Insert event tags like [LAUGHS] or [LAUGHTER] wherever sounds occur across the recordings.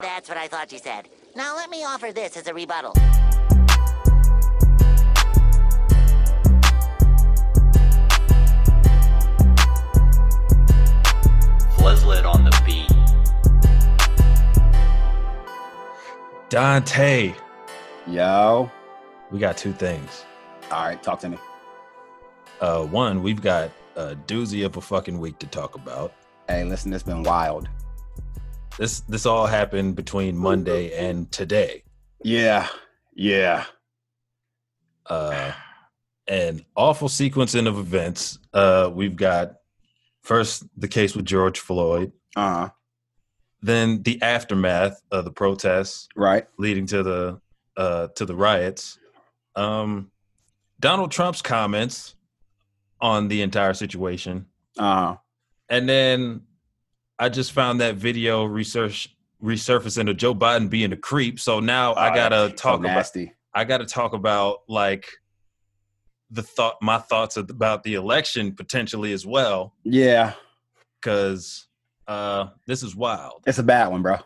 That's what I thought you said. Now let me offer this as a rebuttal. Fleslet on the beat. Dante, Yo. we got two things. All right, talk to me. Uh, one, we've got a doozy of a fucking week to talk about. Hey, listen, it's been wild. This this all happened between Monday and today. Yeah. Yeah. Uh, an awful sequencing of events. Uh, we've got first the case with George Floyd, Uh-huh. then the aftermath of the protests Right. leading to the uh, to the riots. Um, Donald Trump's comments on the entire situation. Uh-huh. And then I just found that video research resurfacing of Joe Biden being a creep. So now I Oh, gotta talk so about. I gotta talk about like the thought my thoughts about the election potentially as well, Yeah. because uh this is wild. It's a bad one, bro.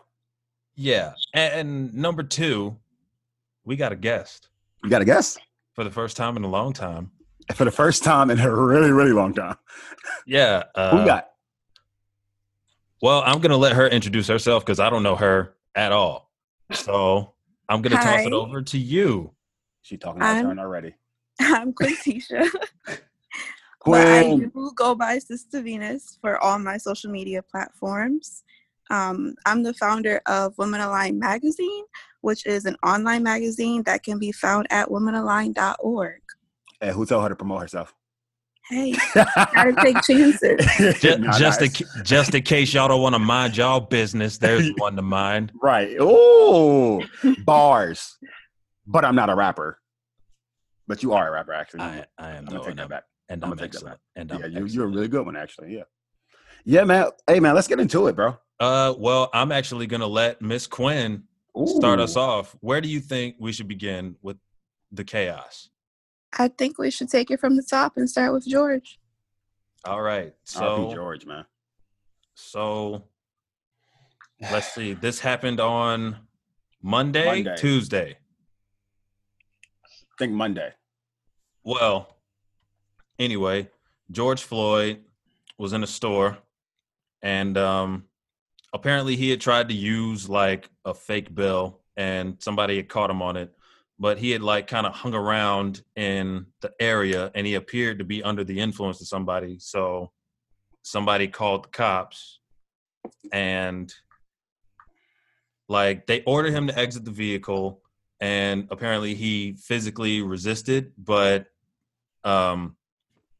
Yeah. And, and number two, we got a guest You got a guest for the first time in a long time. For the first time in a really, really long time. Yeah. Uh, Who got? Well, I'm gonna let her introduce herself because I don't know her at all. So I'm gonna toss it over to you. She talking about I'm- turn already. [LAUGHS] I'm Quintisha. but [LAUGHS] I do go by Sister Venus for all my social media platforms. Um, I'm the founder of Women Align Magazine, which is an online magazine that can be found at womenalign.org. Hey, who told her to promote herself? Hey, [LAUGHS] gotta take chances. [LAUGHS] Just, Nah, just, nah, in, just in case y'all don't want to mind y'all business, there's [LAUGHS] one to mind. Right. Oh, bars. But I'm not a rapper. But you are a rapper, actually. I, I am I'm gonna take and that I'm, back. and I'm I'm gonna take that excellent. And I'm Yeah, you, you're a really good one, actually. Yeah. Yeah, man. Hey, man, let's get into it, bro. Uh, well, I'm actually gonna let Miss Quinn start us off. Where do you think we should begin with the chaos? I think we should take it from the top and start with George. All right. RP So George, man. so let's see. This happened on Monday, Monday. Tuesday. I think Monday. Well, anyway, George Floyd was in a store and um apparently he had tried to use like a fake bill and somebody had caught him on it, but he had like kind of hung around in the area and he appeared to be under the influence of somebody. So somebody called the cops and like they ordered him to exit the vehicle and apparently he physically resisted but um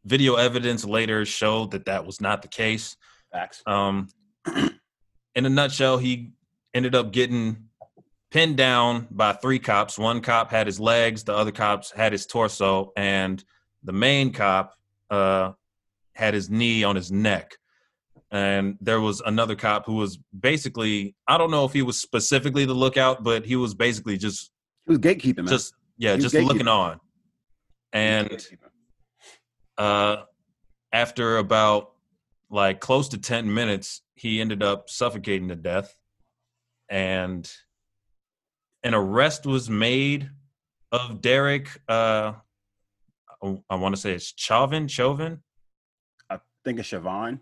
video evidence later showed that that was not the case Facts. um [CLEARS THROAT] in a nutshell he ended up getting pinned down by three cops. One cop had his legs the other cops had his torso and the main cop uh had his knee on his neck. And there was another cop who was basically i don't know if he was specifically the lookout but he was basically just He was gatekeeping, man. just yeah just looking on. And uh after about like close to 10 minutes he ended up suffocating to death. And an arrest was made of derek uh i, want to say it's chauvin chauvin I think it's Siobhan.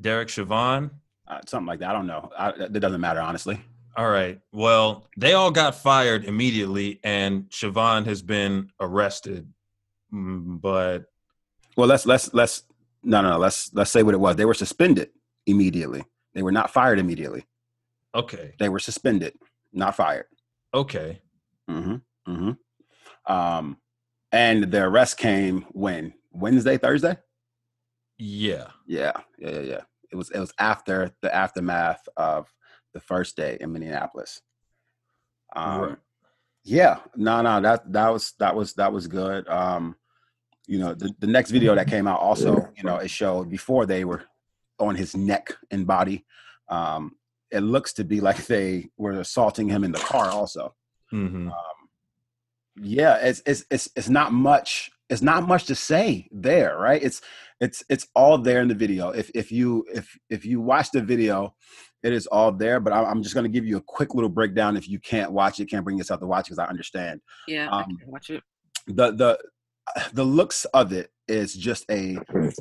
derek chauvin Uh, something like that. I don't know. I, it doesn't matter, honestly. all right well they all got fired immediately and chauvin has been arrested Mm, but Well, let's let's let's no no no. Let's let's say what it was. They were suspended immediately. They were not fired immediately. okay They were suspended, not fired. Okay Mm-hmm. Mm-hmm. Um, and the arrest came when Wednesday, Thursday. yeah Yeah, yeah, yeah, yeah. It was it was after the aftermath of the first day in Minneapolis. Um, Right. Yeah, no, no, that that was that was that was good. Um, you know, the, the next video that came out also, you know, it showed before they were on his neck and body. Um, it looks to be like they were assaulting him in the car also. hmm Um, yeah, it's it's it's it's not much. It's not much to say there, right? It's it's it's all there in the video. If if you if if you watch the video, it is all there. But I, I'm just going to give you a quick little breakdown. If you can't watch it, can't bring yourself to watch because I understand. Yeah, I Um, can watch it. the the the looks of it is just a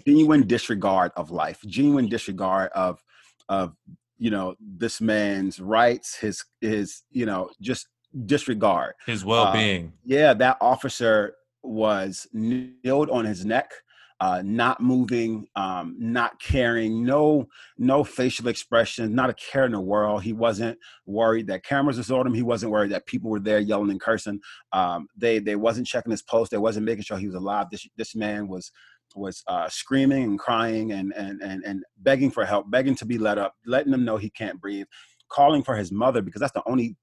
genuine disregard of life, genuine disregard of of you know this man's rights, his his you know just disregard. His well being. Yeah, that officer was kneeled on his neck, uh, not moving, um, not caring, no no facial expression, not a care in the world. He wasn't worried that cameras was on him. He wasn't worried that people were there yelling and cursing. Um, they they wasn't checking his pulse. They wasn't making sure he was alive. This this man was was uh, screaming and crying and, and and and begging for help, begging to be let up, letting them know he can't breathe, calling for his mother because that's the only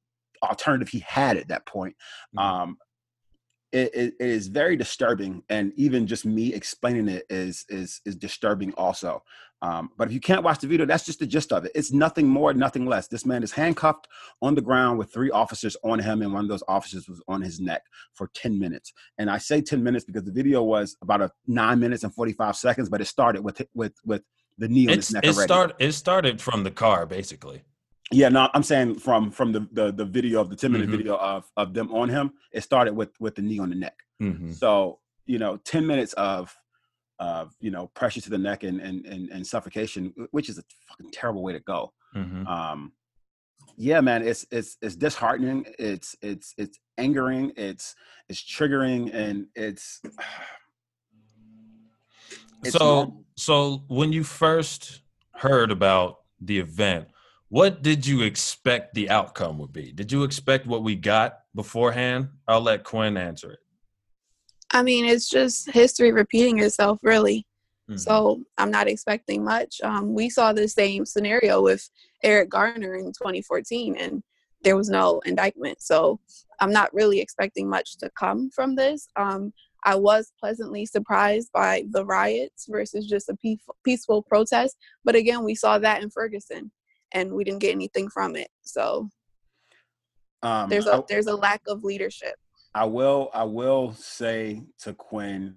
alternative he had at that point. Mhm. Um, it, it, it is very disturbing, and even just me explaining it is is is disturbing also. Um, but if you can't watch the video, that's just the gist of it. It's nothing more, nothing less. This man is handcuffed on the ground with three officers on him, and one of those officers was on his neck for 10 minutes. And I say 10 minutes because the video was about a nine minutes and 45 seconds, but it started with with with the knee on It's, his neck it already. start it started from the car basically. Yeah, no, I'm saying from from the the, the video of the 10 minute Mhm. video of of them on him, it started with with the knee on the neck. Mhm. So you know, 10 minutes of of you know pressure to the neck and and and, and suffocation, which is a fucking terrible way to go. Mhm. Um, yeah, man, it's it's it's disheartening. It's it's it's angering. It's it's triggering, and it's. [SIGHS] it's so not- so when you first heard about the event, what did you expect the outcome would be? Did you expect what we got beforehand? I'll let Quinn answer it. I mean, it's just history repeating itself, really. Mhm. So I'm not expecting much. Um, we saw the same scenario with Eric Garner in 2014, and there was no indictment. So I'm not really expecting much to come from this. Um, I was pleasantly surprised by the riots versus just a peaceful, peaceful protest. But again, we saw that in Ferguson, and we didn't get anything from it. So um, there's I- a there's a lack of leadership. I will I will say to Quinn,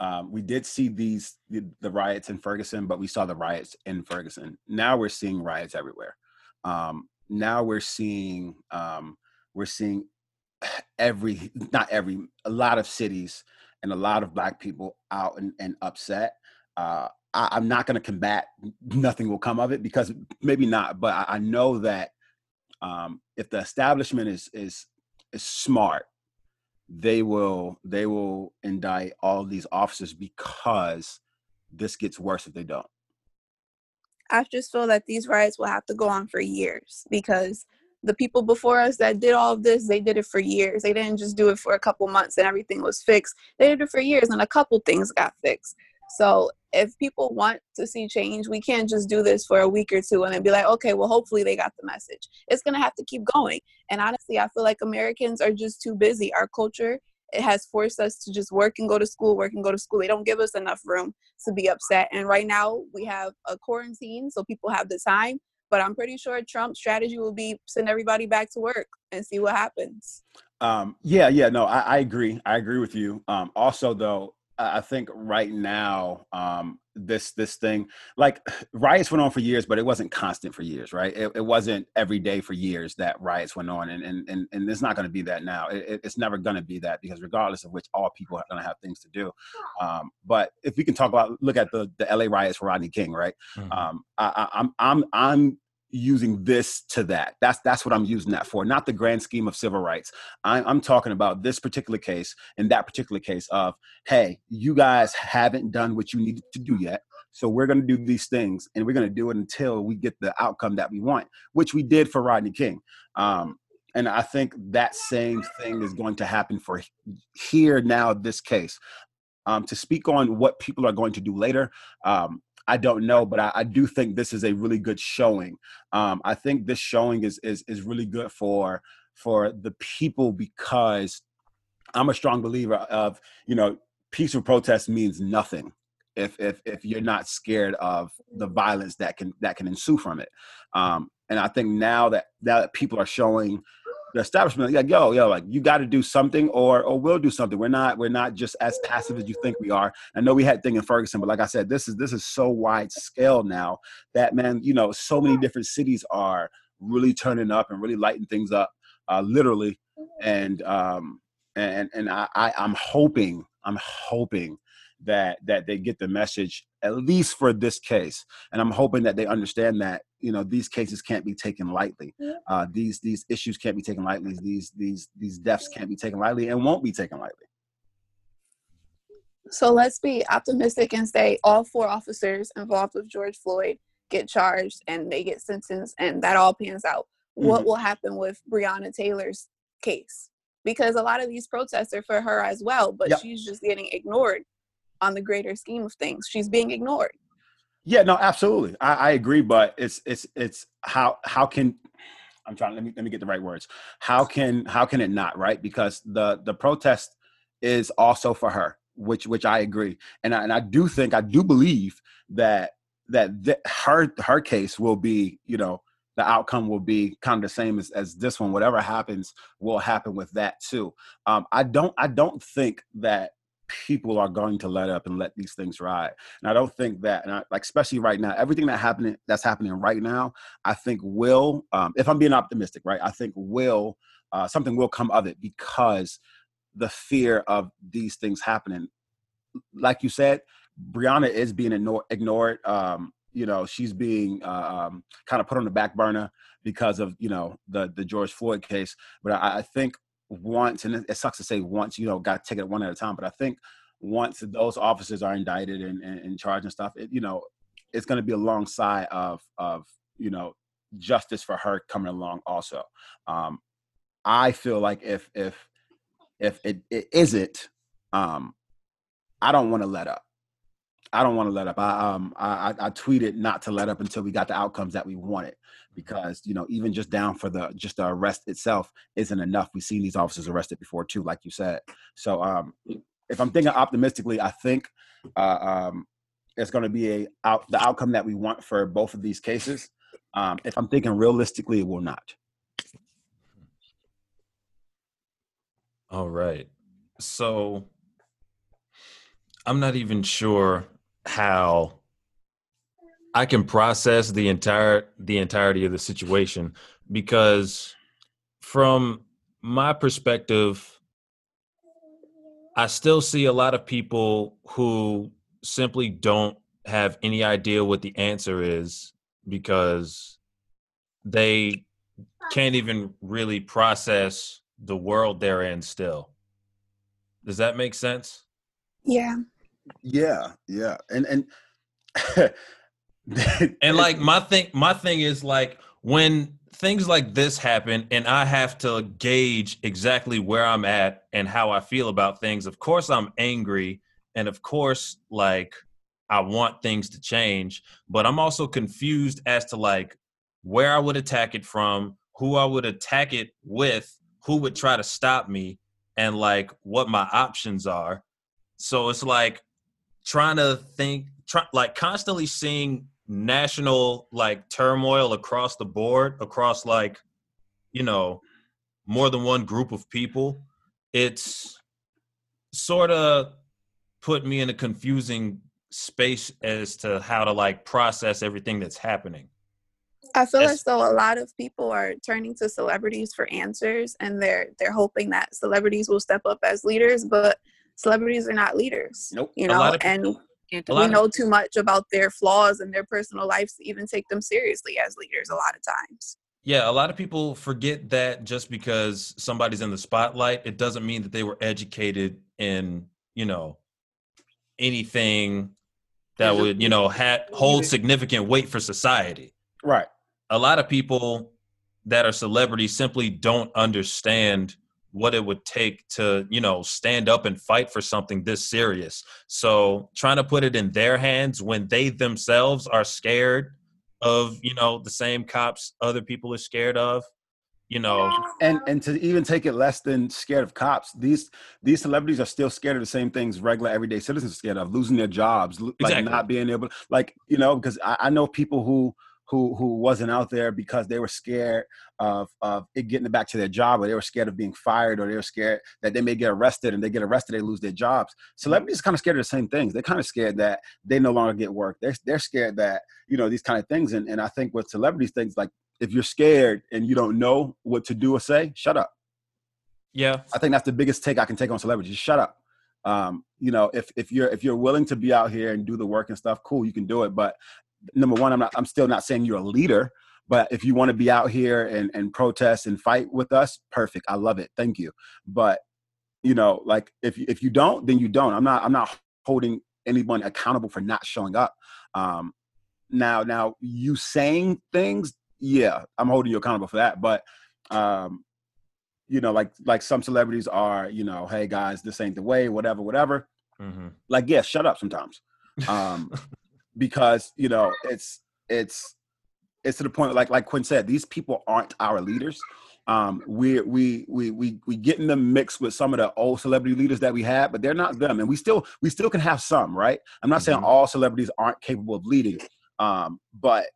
um, we did see these the, the riots in Ferguson, but we saw the riots in Ferguson. Now we're seeing riots everywhere. Um, now we're seeing um, we're seeing [SIGHS] every not every a lot of cities and a lot of black people out and, and upset. Uh, I, I'm not going to combat. Nothing will come of it because maybe not, but I, I know that um, if the establishment is is is smart they will they will indict all of these officers because this gets worse if they don't. I just feel that these riots will have to go on for years because the people before us that did all of this, they did it for years. They didn't just do it for a couple months and everything was fixed. They did it for years and a couple things got fixed. So if people want to see change, we can't just do this for a week or two and then be like, okay, well, hopefully they got the message. It's going to have to keep going. And honestly, I feel like Americans are just too busy. Our culture it has forced us to just work and go to school, work and go to school. They don't give us enough room to be upset. And right now we have a quarantine, so people have the time. But I'm pretty sure Trump's strategy will be send everybody back to work and see what happens. Um, yeah, yeah, no, I, I agree. I agree with you. Um, also, though, I I think right now, um, this this thing, like [SIGHS] riots went on for years, but it wasn't constant for years, right? It, it wasn't every day for years that riots went on, and and and, and it's not going to be that now. It, it- it's never going to be that because regardless of which, all people are going to have things to do. Um, but if we can talk about, look at the the LA riots for Rodney King, right? Mhm. um, I, I, I'm I'm I'm using this to that. That's that's what I'm using that for, not the grand scheme of civil rights. I, I'm talking about this particular case and that particular case of, hey, you guys haven't done what you needed to do yet. So we're going to do these things, and we're going to do it until we get the outcome that we want, which we did for Rodney King. Um, and I think that same thing is going to happen for here now this case. Um, to speak on what people are going to do later, um, I don't know, but I, I do think this is a really good showing. Um, I think this showing is is is really good for for the people because I'm a strong believer of you know peaceful protest means nothing if if if you're not scared of the violence that can that can ensue from it. Um, and I think now that now that people are showing the establishment like yo yo like you got to do something or or we'll do something. We're not we're not just as passive as you think we are. I know we had thing in ferguson but like i said this is this is so wide scale now that man you know so many different cities are really turning up and really lighting things up uh literally. And um and and i, I i'm hoping i'm hoping that that they get the message at least for this case and i'm hoping that they understand that you know these cases can't be taken lightly uh, these these issues can't be taken lightly these these these deaths can't be taken lightly and won't be taken lightly So let's be optimistic and say all four officers involved with George Floyd get charged and they get sentenced and that all pans out. What Mhm. will happen with Breonna Taylor's case? Because a lot of these protests are for her as well, but Yep. she's just getting ignored on the greater scheme of things. She's being ignored. yeah no absolutely. I, I agree but it's it's it's how how can i'm trying let me let me get the right words. How can how can it not right? Because the the protest is also for her which which i agree. And I, and I do think i do believe that that th- her her case will be you know the outcome will be kind of the same as, as this one. Whatever happens will happen with that too. Um i don't i don't think that people are going to let up and let these things ride. And i don't think that and I, like especially right now everything that happening that's happening right now i think will um if i'm being optimistic right i think will uh something will come of it because the fear of these things happening. Like you said Breonna is being ignored, um you know she's being uh, um, kind of put on the back burner because of you know the the george floyd case. But i, I think once and it, sucks to say once you know got to take it one at a time but i think once those officers are indicted and, and, and charged and stuff it, you know it's going to be alongside of of you know justice for her coming along also. Um i feel like if if if it, it isn't um i don't want to let up i don't want to let up. I um I, I tweeted not to let up until we got the outcomes that we wanted because you know even just down for the just the arrest itself isn't enough. We've seen these officers arrested before too like you said. So um if i'm thinking optimistically i think uh um it's going to be a out the outcome that we want for both of these cases. Um if i'm thinking realistically it will not. All right. So I'm not even sure how I can process the entire the entirety of the situation because from my perspective I still see a lot of people who simply don't have any idea what the answer is because they can't even really process the world they're in still. Does that make sense? Yeah. Yeah yeah and and [LAUGHS] And like my thing my thing is like when things like this happen and I have to gauge exactly where I'm at and how I feel about things, of course I'm angry and of course like I want things to change, but I'm also confused as to like where I would attack it from, who I would attack it with, who would try to stop me and like what my options are. So it's like trying to think try, like constantly seeing national like turmoil across the board across like you know more than one group of people it's sort of put me in a confusing space as to how to like process everything that's happening I feel Yes. as though a lot of people are turning to celebrities for answers and they're they're hoping that celebrities will step up as leaders, but celebrities are not leaders. Nope. You A know, lot of and a we lot of- know too much about their flaws and their personal lives to even take them seriously as leaders a lot of times. Yeah, a lot of people forget that just because somebody's in the spotlight, it doesn't mean that they were educated in, you know, anything that would, you know, ha- hold significant weight for society. right A lot of people that are celebrities simply don't understand what it would take to, you know, stand up and fight for something this serious. So, trying to put it in their hands when they themselves are scared of, you know, the same cops other people are scared of, you know, and and to even take it less than scared of cops these these celebrities are still scared of the same things regular everyday citizens are scared of losing their jobs like Exactly. not being able like you know because I, I know people who who who wasn't out there because they were scared of of it getting back to their job, or they were scared of being fired, or they were scared that they may get arrested, and they get arrested, they lose their jobs. Celebrities are kind of scared of the same things. They're kind of scared that they no longer get work. They're they're scared that you know these kind of things. And and I think with celebrities, things like if you're scared and you don't know what to do or say, shut up. Yeah. I think that's the biggest take I can take on celebrities. Just shut up. Um, you know, if if you're if you're willing to be out here and do the work and stuff, cool, you can do it. But number one, I'm not I'm still not saying you're a leader. But if you want to be out here and, and protest and fight with us, perfect. I love it. Thank you. But you know, like if if you don't, then you don't. I'm not I'm not holding anyone accountable for not showing up. Um, now now you saying things, yeah, I'm holding you accountable for that. But um, you know, like like some celebrities are, you know, hey guys, this ain't the way, whatever, whatever. Mm-hmm. Like, yeah, shut up sometimes. Um, [LAUGHS] because, you know, it's it's it's to the point like like Quinn said, these people aren't our leaders. Um, we we we we we get in the mix with some of the old celebrity leaders that we had, but they're not them, and we still we still can have some, right? I'm not saying Mhm. all celebrities aren't capable of leading, um, but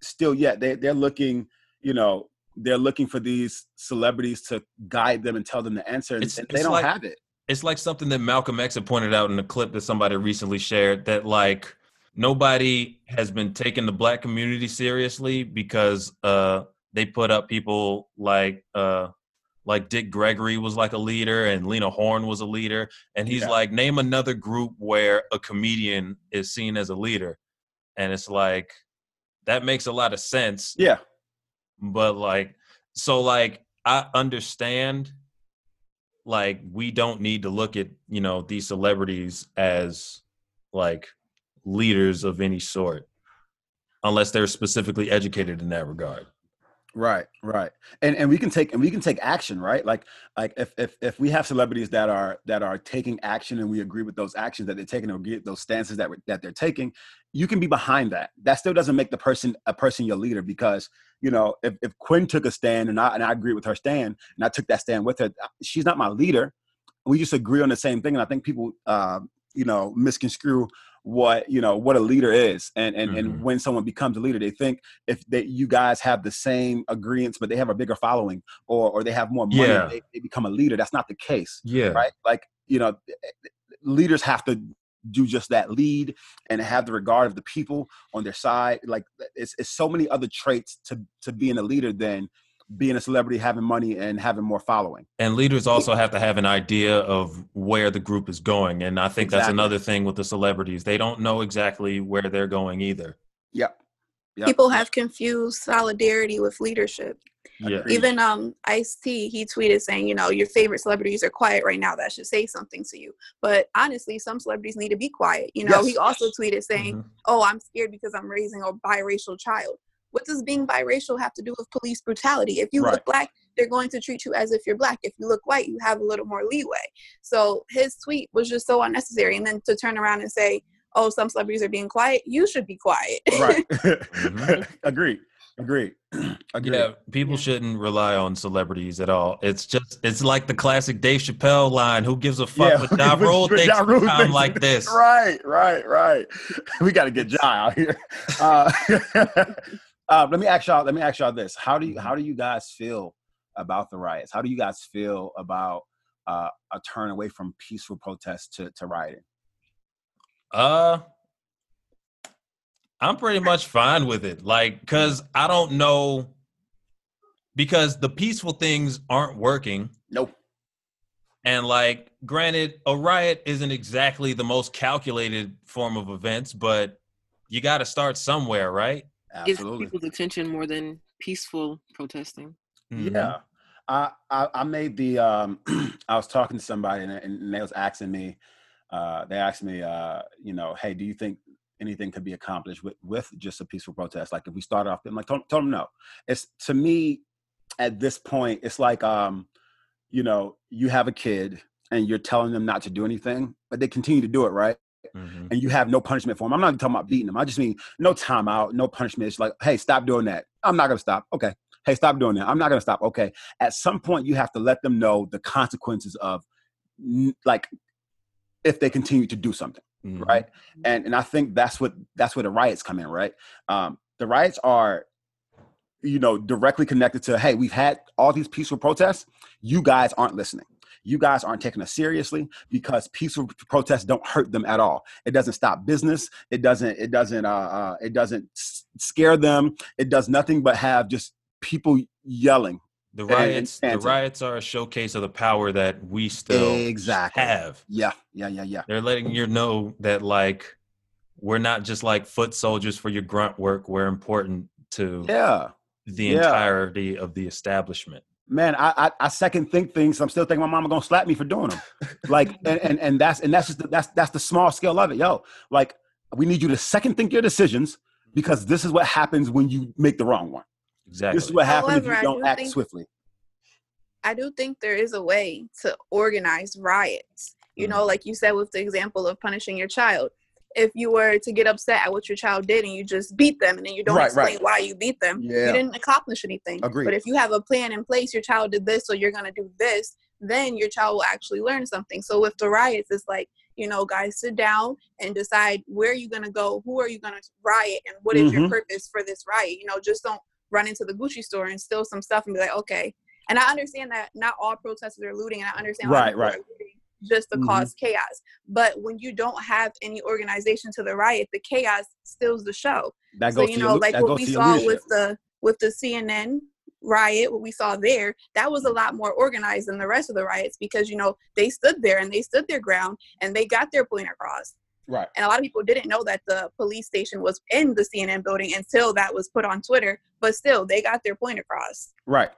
still, yeah, they they're looking, you know, they're looking for these celebrities to guide them and tell them the answer, and, It's- and they it's don't like- have it. it's like something that Malcolm X had pointed out in a clip that somebody recently shared that like nobody has been taking the black community seriously because uh they put up people like uh like Dick Gregory was like a leader and Lena Horne was a leader. And he's Yeah. like name another group where a comedian is seen as a leader. And it's like that makes a lot of sense. Yeah, but like so like i understand like we don't need to look at you know these celebrities as like leaders of any sort unless they're specifically educated in that regard Right, right. And and we can take and we can take action, right? Like like if if if we have celebrities that are that are taking action and we agree with those actions that they're taking or get those stances that that they're taking, you can be behind that. That still doesn't make the person a person your leader because you know if, if Quinn took a stand and I and I agree with her stand and I took that stand with her, she's not my leader. We just agree on the same thing, and I think people uh, you know misconstrue what you know what a leader is and and, Mhm. and mm-hmm. when someone becomes a leader they think if they, you guys have the same agreements but they have a bigger following or or they have more money Yeah. they, they become a leader that's not the case yeah right like you know eh, eh, leaders have to do just that lead and have the regard of the people on their side like eh, it's, it's so many other traits to to being a leader than being a celebrity having money and having more following and leaders also have to have an idea of where the group is going and i think that's another thing with the celebrities they don't know exactly where they're going either yep Yep. People have confused solidarity with leadership. yeah Even um Ice T, he tweeted saying, you know, your favorite celebrities are quiet right now. That should say something to you. But honestly, some celebrities need to be quiet. You know, Yes. he also tweeted saying, Mhm. oh, I'm scared because I'm raising a biracial child. What does being biracial have to do with police brutality? If you Right. look black, they're going to treat you as if you're black. If you look white, you have a little more leeway. So his tweet was just so unnecessary. And then to turn around and say, oh, some celebrities are being quiet, you should be quiet. right [LAUGHS] [LAUGHS] agreed agreed [CLEARS THROAT] agreed Yeah, people shouldn't rely on celebrities at all. It's just it's like the classic Dave Chappelle line, "Who gives a fuck Yeah, what Ja what- Rule thinks Ja Rule time thinks like this?" Right, right, right. [LAUGHS] We got to get Ja out here. Uh, uh, let me ask y'all. Let me ask y'all this: How do you how do you guys feel about the riots? How do you guys feel about uh, a turn away from peaceful protest to to rioting? Uh, I'm pretty much fine with it. Like, cause I don't know, because the peaceful things aren't working. Nope. And like, granted, a riot isn't exactly the most calculated form of events, but you got to start somewhere, right? Gives Absolutely. people's attention more than peaceful protesting. Mhm. Yeah. I, I I made the um [CLEARS THROAT] I was talking to somebody and, and they was asking me uh they asked me uh you know hey do you think anything could be accomplished with with just a peaceful protest like if we start off I'm like told, told them no it's to me at this point it's like um you know you have a kid and you're telling them not to do anything but they continue to do it right Mhm. and you have no punishment for them. I'm not talking about beating them. I just mean no timeout, no punishment. It's like, hey, stop doing that. I'm not gonna stop. Okay. Hey, stop doing that. I'm not gonna stop. Okay. At some point, you have to let them know the consequences of, like, if they continue to do something Mhm. right and and i think that's what that's where the riots come in right um the riots are you know directly connected to hey we've had all these peaceful protests you guys aren't listening you guys aren't taking us seriously because peaceful protests don't hurt them at all it doesn't stop business it doesn't it doesn't uh, uh it doesn't scare them it does nothing but have just people yelling The riots, the riots are a showcase of the power that we still Exactly. have. yeah yeah yeah yeah They're letting you know that like we're not just like foot soldiers for your grunt work. We're important to yeah the yeah. entirety of the establishment. Man I, I i second think things i'm still thinking my mama gonna slap me for doing them like [LAUGHS] and, and and that's and that's just the, that's that's the small scale of it yo like we need you to second think your decisions because this is what happens when you make the wrong one Exactly. this is what happens if you don't do act think- swiftly I do think there is a way to organize riots. You Mhm. know, like you said with the example of punishing your child. If you were to get upset at what your child did and you just beat them and then you don't Right, explain right. why you beat them, Yeah. you didn't accomplish anything. Agreed. But if you have a plan in place, your child did this, so you're gonna do this, then your child will actually learn something. So with the riots, it's like, you know, guys sit down and decide where you're gonna go, who are you gonna riot, and what is your Mhm. purpose for this riot. You know, just don't run into the Gucci store and steal some stuff and be like, okay. And I understand that not all protesters are looting, and I understand a lot of Right, right. looting just to Mhm. cause chaos. But when you don't have any organization to the riot, the chaos steals the show that goes so you know your, like what we saw leadership. with the with the cnn riot what we saw there that was a lot more organized than the rest of the riots because you know they stood there and they stood their ground and they got their point across right and a lot of people didn't know that the police station was in the cnn building until that was put on twitter but still they got their point across Right.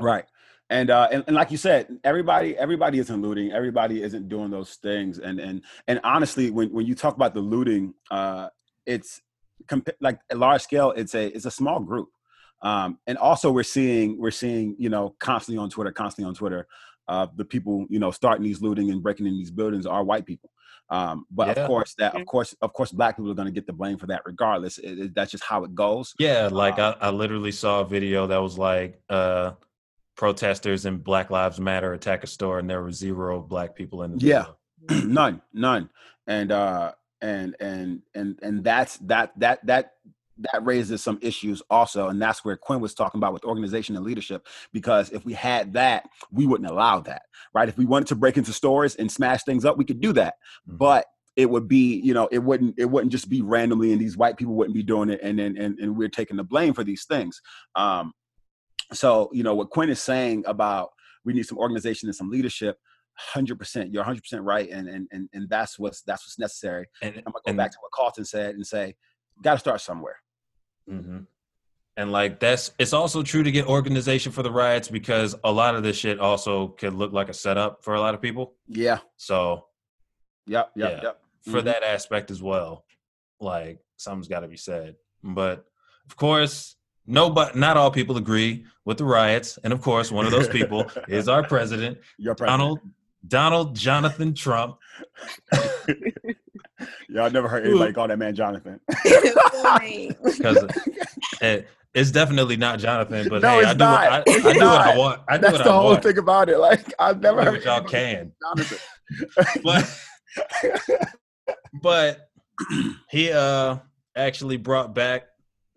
Right. And, uh, and and like you said, everybody everybody isn't looting. Everybody isn't doing those things. And and and honestly, when when you talk about the looting, uh, it's compa- like a large scale. It's a it's a small group. Um, and also we're seeing we're seeing you know constantly on Twitter, constantly on Twitter, uh, the people you know starting these looting and breaking in these buildings are white people. Um, but Yeah. of course that of course of course black people are going to get the blame for that regardless. It- it- that's just how it goes. Yeah, like Uh, I, I literally saw a video that was like uh protesters and Black Lives Matter attack a store and there were zero black people in the Yeah. [CLEARS THROAT] none none. And uh and and and and that's that that that that raises some issues also and that's where quinn was talking about with organization and leadership because if we had that we wouldn't allow that right? If we wanted to break into stores and smash things up we could do that. Mhm. but it would be you know it wouldn't it wouldn't just be randomly and these white people wouldn't be doing it and then and, and we're taking the blame for these things. Um so you know what quinn is saying about we need some organization and some leadership 100% you're 100% right and and and, and that's what's that's what's necessary and, i'm gonna go and, back to what carlton said and say got to start somewhere mhm. and like that's it's also true to get organization for the riots because a lot of this shit also could look like a setup for a lot of people. yeah So yep yep Yeah. yep for Mhm. that aspect as well. Like something's got to be said. But of course, nobody, not all people agree with the riots, and of course, one of those people [LAUGHS] is our president, your president. Donald Donald Jonathan Trump. [LAUGHS] yeah i never heard anybody call that man jonathan Because [LAUGHS] it, it's definitely not Jonathan, but No, hey, it's I do, not. what, I, I It's do what I not. want. I do that's what the I whole want. thing about it like i've never heard what y'all can. jonathan But but he uh actually brought back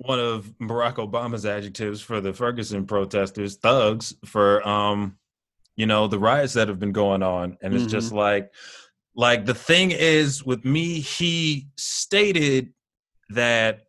one of Barack Obama's adjectives for the Ferguson protesters, thugs, for um, you know, the riots that have been going on. And it's just like like the thing is with me, he stated that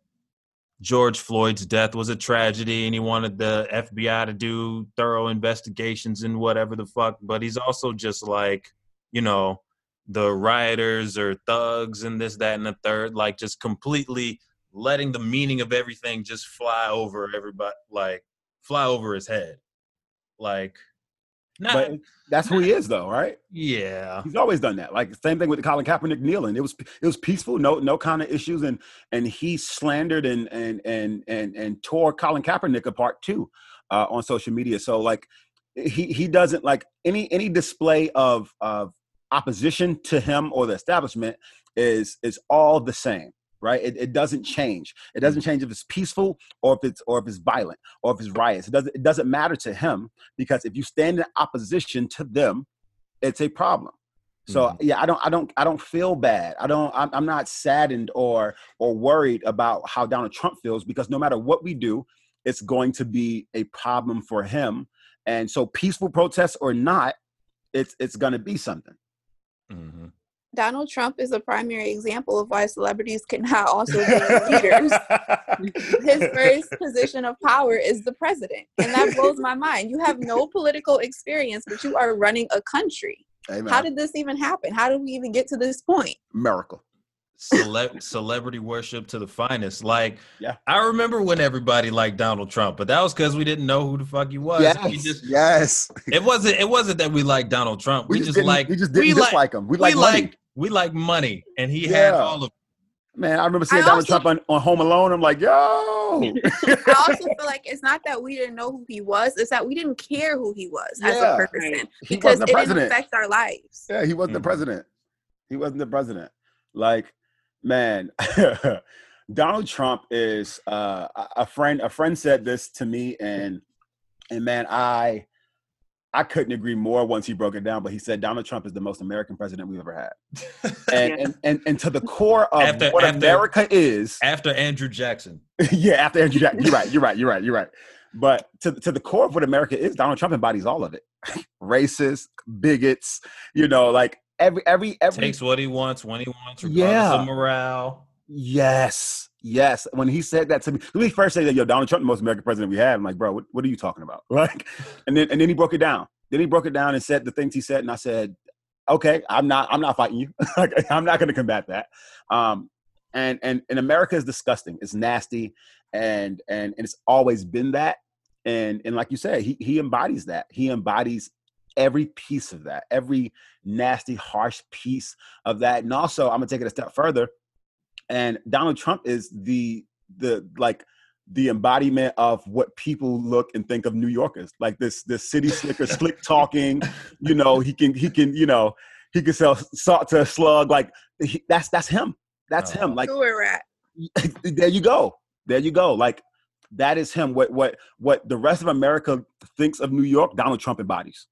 George Floyd's death was a tragedy and he wanted the FBI to do thorough investigations and whatever the fuck. But he's also just like, you know, the rioters or thugs and this, that, and the third, like just completely letting the meaning of everything just fly over everybody, like fly over his head. Like, not, but that's who he [LAUGHS] is though right yeah. He's always done that. Like same thing with the Colin Kaepernick kneeling. It was it was peaceful, no no kind of issues, and and he slandered and and and and and tore Colin Kaepernick apart too uh, on social media. So like he he doesn't like any any display of of opposition to him or the establishment is is all the same right it, it doesn't change it doesn't change if it's peaceful or if it's or if it's violent or if it's riots it doesn't it doesn't matter to him because if you stand in opposition to them it's a problem So Mhm. yeah, I don't, I don't, I don't feel bad. I don't, I'm, I'm not saddened or or worried about how Donald Trump feels because no matter what we do, it's going to be a problem for him. And so, peaceful protests or not, it's it's going to be something. Mhm. Donald Trump is a primary example of why celebrities cannot also be leaders. [LAUGHS] His first position of power is the president. And that [LAUGHS] blows my mind. You have no political experience, but you are running a country. Amen. How did this even happen? How did we even get to this point? miracle? Cele- celebrity worship to the finest. Like, Yeah. I remember when everybody liked Donald Trump, but that was because we didn't know who the fuck he was. We Yes, just, yes. it wasn't. It wasn't that we liked Donald Trump. We, just, didn't- like we just didn't we like him. We we like we like money, and he had all of. It. Man, I remember seeing I Donald also- Trump on, on Home Alone. I'm like, yo. [LAUGHS] I also feel like it's not that we didn't know who he was, it's that we didn't care who he was as a person He because wasn't it the didn't affect our lives. Yeah, he wasn't the Mhm. president. He wasn't the president. Like, man, [LAUGHS] Donald Trump is uh, a- a friend. A friend said this to me, and and man, I I couldn't agree more once he broke it down. But he said Donald Trump is the most American president we've ever had, [LAUGHS] and Yeah. and, and and to the core of After- what after- America is. After Andrew Jackson, [LAUGHS] yeah, after Andrew Jackson, you're right. You're right. You're right. You're right. But to to the core of what America is, Donald Trump embodies all of it. [LAUGHS] Racist, bigots, you know, like every every every takes what he wants when he wants, regardless Yeah. of morale. Yes, yes. When he said that to me, when he first said that, yo, Donald Trump, the most American president we had, I'm like, bro, what, what are you talking about? [LAUGHS] Like, and then and then he broke it down. Then he broke it down and said the things he said, and I said, okay, I'm not, I'm not fighting you. [LAUGHS] I'm not going to combat that. Um, and and and America is disgusting. It's nasty, and and and it's always been that. And and like you said, he he embodies that. He embodies every piece of that, every nasty, harsh piece of that. And also, I'm gonna take it a step further and Donald Trump is the the like the embodiment of what people look and think of New Yorkers, like this this city slicker, slick talking. You know, he can he can you know he can sell salt to a slug. Like he, that's that's him. That's him. Oh. Like Sewer rat. [LAUGHS] there you go. There you go. Like that is him. What what what the rest of America thinks of New York, Donald Trump embodies.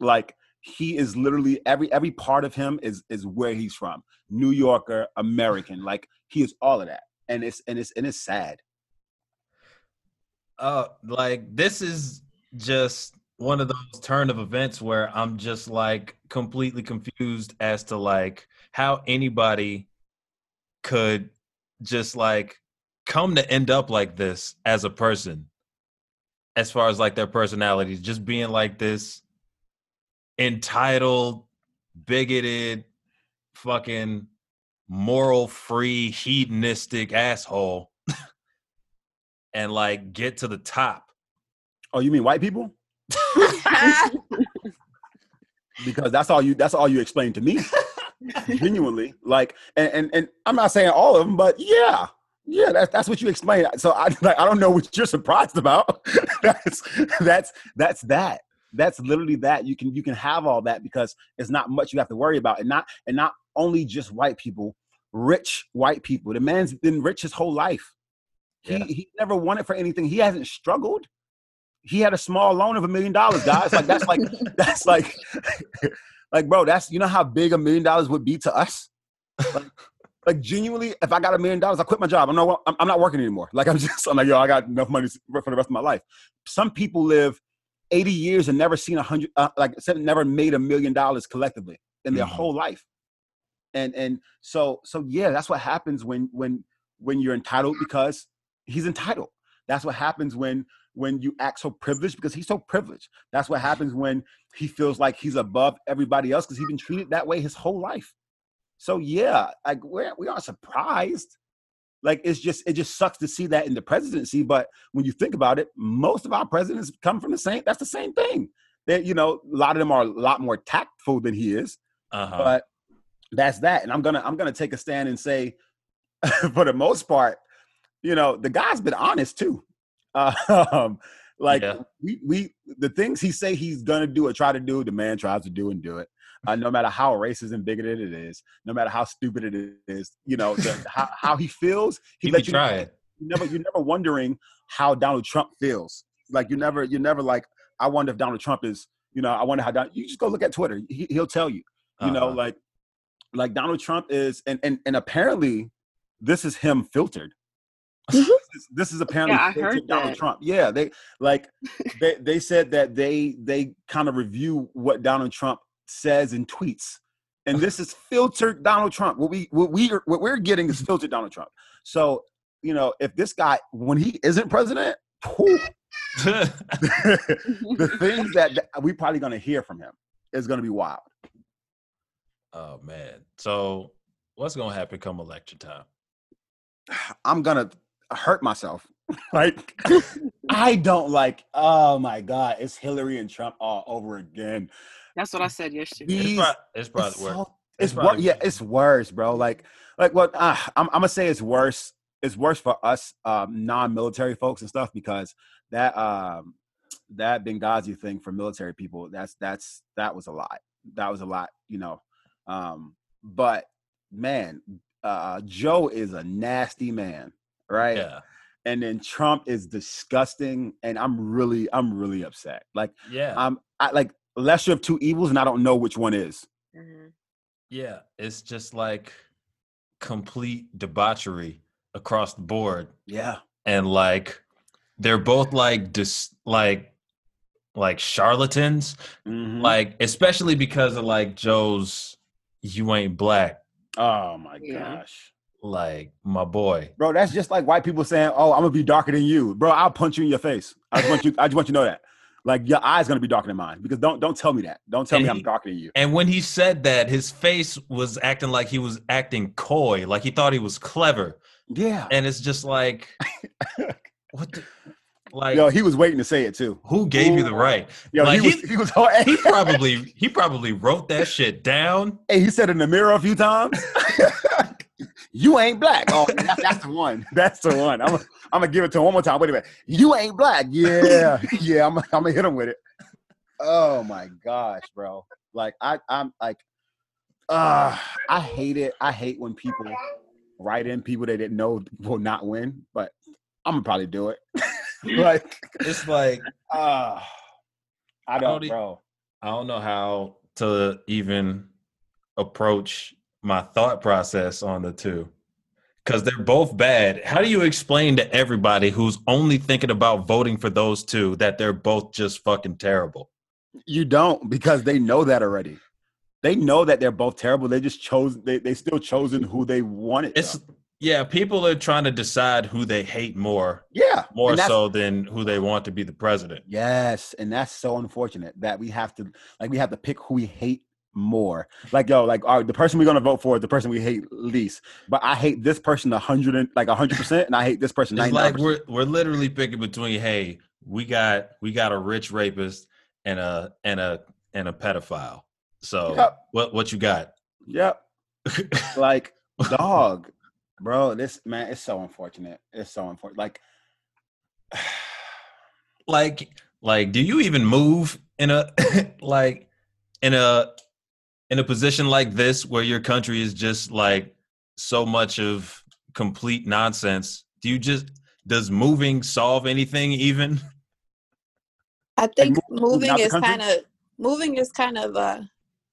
Like he is literally every every part of him is is where he's from. New Yorker, American. Like he is all of that. And it's and it's and it's sad. uh like this is just one of those turn of events where i'm just like completely confused as to like how anybody could just like come to end up like this as a person as far as like their personalities just being like this entitled bigoted fucking moral free hedonistic asshole and like get to the top. Oh, you mean white people? [LAUGHS] Because that's all you that's all you explained to me. Genuinely. Like and, and and I'm not saying all of them, but yeah. Yeah, that's that's what you explained. So I like I don't know what you're surprised about. [LAUGHS] that's that's that's that. That's literally that. You can you can have all that because it's not much you have to worry about. And not and not only just white people, rich white people. The man's been rich his whole life. He Yeah. he never wanted for anything. He hasn't struggled. He had a small loan of a million dollars, guys. Like that's like [LAUGHS] that's like like bro, that's you know how big a million dollars would be to us? Like, like genuinely, if I got a million dollars, I quit my job. I'm not I'm, I'm not working anymore. Like I'm just I'm like, yo, I got enough money for the rest of my life. Some people live 80 years and never seen a hundred uh, like I said, never made a million dollars collectively in their Mhm. whole life. And and so so yeah, that's what happens when when when you're entitled because he's entitled. That's what happens when when you act so privileged because he's so privileged. That's what happens when he feels like he's above everybody else because he's been treated that way his whole life. So yeah, like we're, we aren't surprised. Like it's just it just sucks to see that in the presidency. But when you think about it, most of our presidents come from the same. That's the same thing. That you know, a lot of them are a lot more tactful than he is Uh-huh. but that's that and i'm gonna i'm gonna take a stand and say [LAUGHS] for the most part you know the guy's been honest too [LAUGHS] um like Yeah. we we the things he say he's gonna do or try to do the man tries to do and do it uh, no matter how racist and bigoted it is no matter how stupid it is you know the, how, how he feels he let be you know- trying. you never you're never wondering how Donald Trump feels. Like you never you're never like I wonder if Donald Trump is you know I wonder how Don, you just go look at Twitter. He, he'll tell you You know, Uh-huh. like like Donald Trump is, and and and apparently this is him filtered. [LAUGHS] this, is, this is apparently Yeah, I heard Donald that. Trump. Yeah, they like they they said that they they kind of review what Donald Trump says and tweets, and this is filtered Donald Trump. What we what we are, what we're getting is filtered Donald Trump. So you know, if this guy when he isn't president. whew, [LAUGHS] the [LAUGHS] things that we probably going to hear from him is going to be wild. oh man. So what's gonna happen come election time? [SIGHS] I'm gonna hurt myself. [LAUGHS] like I don't like. Oh my god, it's Hillary and Trump all over again. That's what I said yesterday. It's, These- prob- it's probably it's worse. so- It's it's worse. probably Yeah, worse. it's worse, bro. Like, like what? Uh, I'm, I'm gonna say it's worse. It's worse for us um, non-military folks and stuff because that um, that Benghazi thing for military people. That's that's that was a lot. That was a lot, you know. Um, but man, uh, Joe is a nasty man, right? Yeah. And then Trump is disgusting, and I'm really, I'm really upset. Like, Yeah. I'm, I like lesser of two evils, and I don't know which one is. Mhm. Yeah, it's just like complete debauchery across the board, Yeah. and like they're both like dis like like charlatans, Mhm. like especially because of like Joe's "you ain't black," Oh my Yeah. gosh. like my boy. Bro, that's just like white people saying, "Oh, I'm gonna be darker than you." Bro, I'll punch you in your face. I just want you I just want you to know that. Like your eyes gonna be darker than mine because don't don't tell me that. Don't tell And me I'm he- darker than you. And when he said that, his face was acting like he was acting coy, like he thought he was clever, Yeah. and it's just like, [LAUGHS] what? The, like, Yo, he was waiting to say it too. who gave you the right? Yo, Like, he was he- he was He probably he probably wrote that shit down. [LAUGHS] hey, he said in the mirror a few times. [LAUGHS] you ain't black. Oh, that's, that's the [LAUGHS] one. That's the one. I'm gonna I'm gonna give it to him one more time. Wait a minute. You ain't black. Yeah, [LAUGHS] yeah. I'm I'm gonna hit him with it. Oh my gosh, bro. Like I I'm like, uh, I hate it. I hate when people write in people they didn't know will not win, but I'm gonna probably do it. [LAUGHS] like, It's like uh, I don't, e- bro. I don't know how to even approach my thought process on the two because they're both bad. How do you explain to everybody who's only thinking about voting for those two that they're both just fucking terrible? You don't because they know that already. They know that they're both terrible. They just chose. They they still chosen who they wanted. It's though. yeah, people are trying to decide who they hate more, yeah, more so than who they want to be the president. Yes, and that's so unfortunate that we have to like we have to pick who we hate more. Like yo, like all right, the person we're gonna vote for is the person we hate least. But I hate this person a hundred and like a hundred percent, and I hate this person It's ninety like we're we're literally picking between hey, we got we got a rich rapist and a and a and a pedophile. So Yep. what what you got? Yep. [LAUGHS] Like dog, [LAUGHS] bro. This man, it's so unfortunate. It's so unfortunate. Like [SIGHS] like like do you even move in a [LAUGHS] like in a in a position like this where your country is just like so much of complete nonsense? Do you just does moving solve anything even? I think move- moving moving out is kind of moving is kind of uh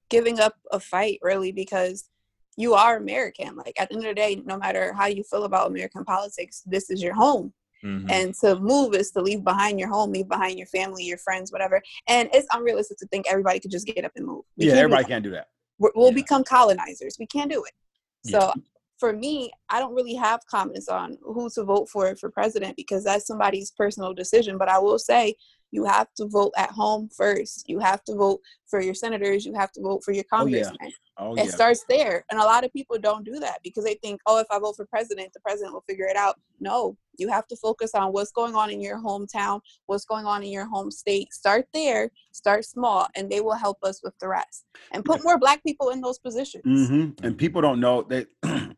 giving up a fight really because you are American. Like at the end of the day, no matter how you feel about American politics, this is your home. Mhm. And to move is to leave behind your home, leave behind your family, your friends, whatever. And it's unrealistic to think everybody could just get up and move. We yeah, can't everybody can't do that. We're- we'll Yeah. become colonizers. We can't do it. So Yeah. for me, I don't really have comments on who to vote for for president because that's somebody's personal decision. But I will say you have to vote at home first. You have to vote for your senators. You have to vote for your Oh, yeah. congressmen. Oh It yeah. starts there. And a lot of people don't do that because they think, oh, if I vote for president, the president will figure it out. No, you have to focus on what's going on in your hometown, what's going on in your home state. Start there, start small, and they will help us with the rest. And put more black people in those positions. Mm-hmm. And people don't know they. [CLEARS THROAT]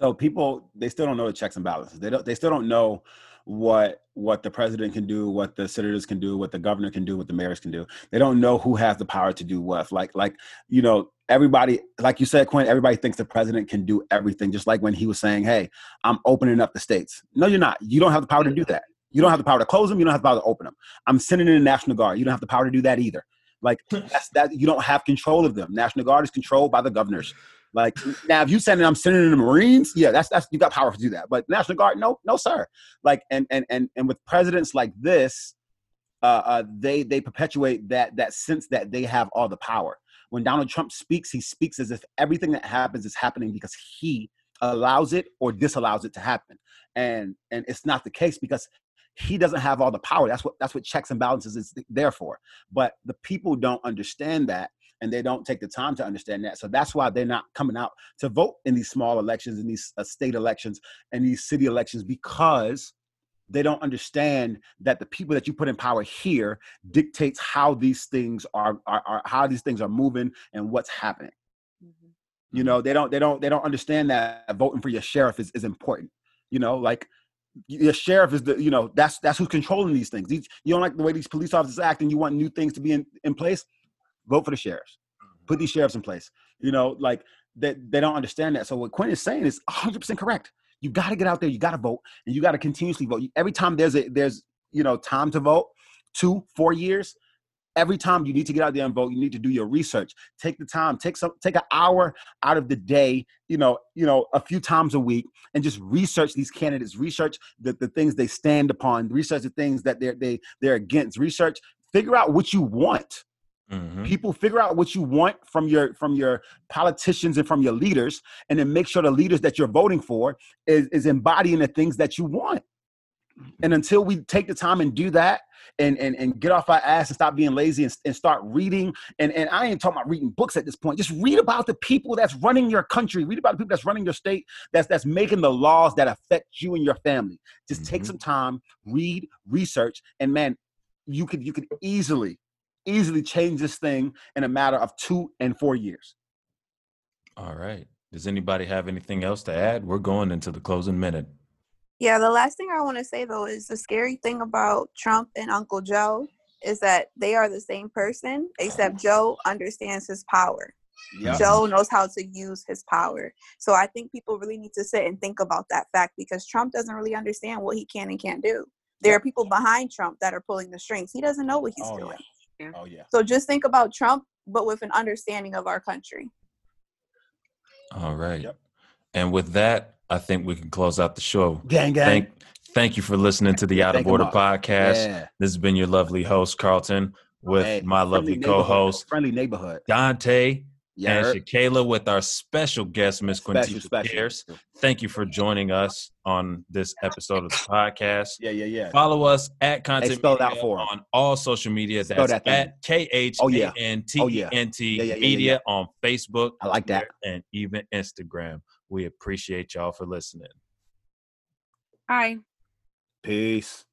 so people they still don't know the checks and balances. They don't. They still don't know what what the president can do, what the senators can do, what the governor can do, what the mayors can do. They don't know who has the power to do what. Like like you know everybody like you said, Quinn. Everybody thinks the president can do everything. Just like when he was saying, "Hey, I'm opening up the states." No, you're not. You don't have the power to do that. You don't have the power to close them. You don't have the power to open them. I'm sending in the National Guard. You don't have the power to do that either. Like [LAUGHS] that's that you don't have control of them. National Guard is controlled by the governors. Like now, if you sending, I'm sending in the Marines. Yeah, that's that's you got power to do that. But National Guard, no, no, sir. Like and and and and with presidents like this, uh, uh, they they perpetuate that that sense that they have all the power. When Donald Trump speaks, he speaks as if everything that happens is happening because he allows it or disallows it to happen, and and it's not the case because he doesn't have all the power. That's what that's what checks and balances is there for. But the people don't understand that, and they don't take the time to understand that. So that's why they're not coming out to vote in these small elections, in these uh, state elections, and these city elections because they don't understand that the people that you put in power here dictates how these things are, are, are how these things are moving and what's happening Mm-hmm. you know they don't they don't they don't understand that voting for your sheriff is, is important you know like your sheriff is the you know that's that's who's controlling these things these, you don't like the way these police officers act and you want new things to be in, in place vote for the sheriffs. Put mm-hmm. these sheriffs in place. You know like they, they don't understand that. So what quinn is saying is 100% correct. You got to get out there you got to vote and you got to continuously vote. Every time there's a there's you know time to vote two four years every time you need to get out there and vote you need to do your research. Take the time take some take an hour out of the day you know you know a few times a week and just research these candidates. Research the, the things they stand upon. Research the things that they're they, they're against. Research figure out what you want Mhm. people figure out what you want from your from your politicians and from your leaders and then make sure the leaders that you're voting for is, is embodying the things that you want and until we take the time and do that and and, and get off our ass and stop being lazy and, and start reading and, and i ain't talking about reading books at this point just read about the people that's running your country read about the people that's running your state that's that's making the laws that affect you and your family just take Mhm. some time read research and man you could you could easily easily change this thing in a matter of two and four years All right. Does anybody have anything else to add? We're going into the closing minute. Yeah, the last thing I want to say though is the scary thing about Trump and Uncle Joe is that they are the same person, except [LAUGHS] Joe understands his power. Joe knows how to use his power. So I think people really need to sit and think about that fact because Trump doesn't really understand what he can and can't do. There are people behind Trump that are pulling the strings. He doesn't know what he's Oh, doing. Yeah. oh yeah So just think about Trump, but with an understanding of our country. All right. Yep. And with that, I think we can close out the show. gang gang Thank thank you for listening to the Out of Thank 'em Order podcast. yeah. This has been your lovely host, Carlton, with Hey, my lovely co-host, friendly neighborhood Dante yeah and Shakayla with our special guest, Miss special Quintita Pierce. Thank you for joining us on this episode of the podcast. yeah yeah yeah Follow us at Content spell it out for on all social media. Spell That's that at K H Oh, A oh, yeah. N T Oh, yeah. N T Media on Facebook i like that and even Instagram. We appreciate y'all for listening. Hi. peace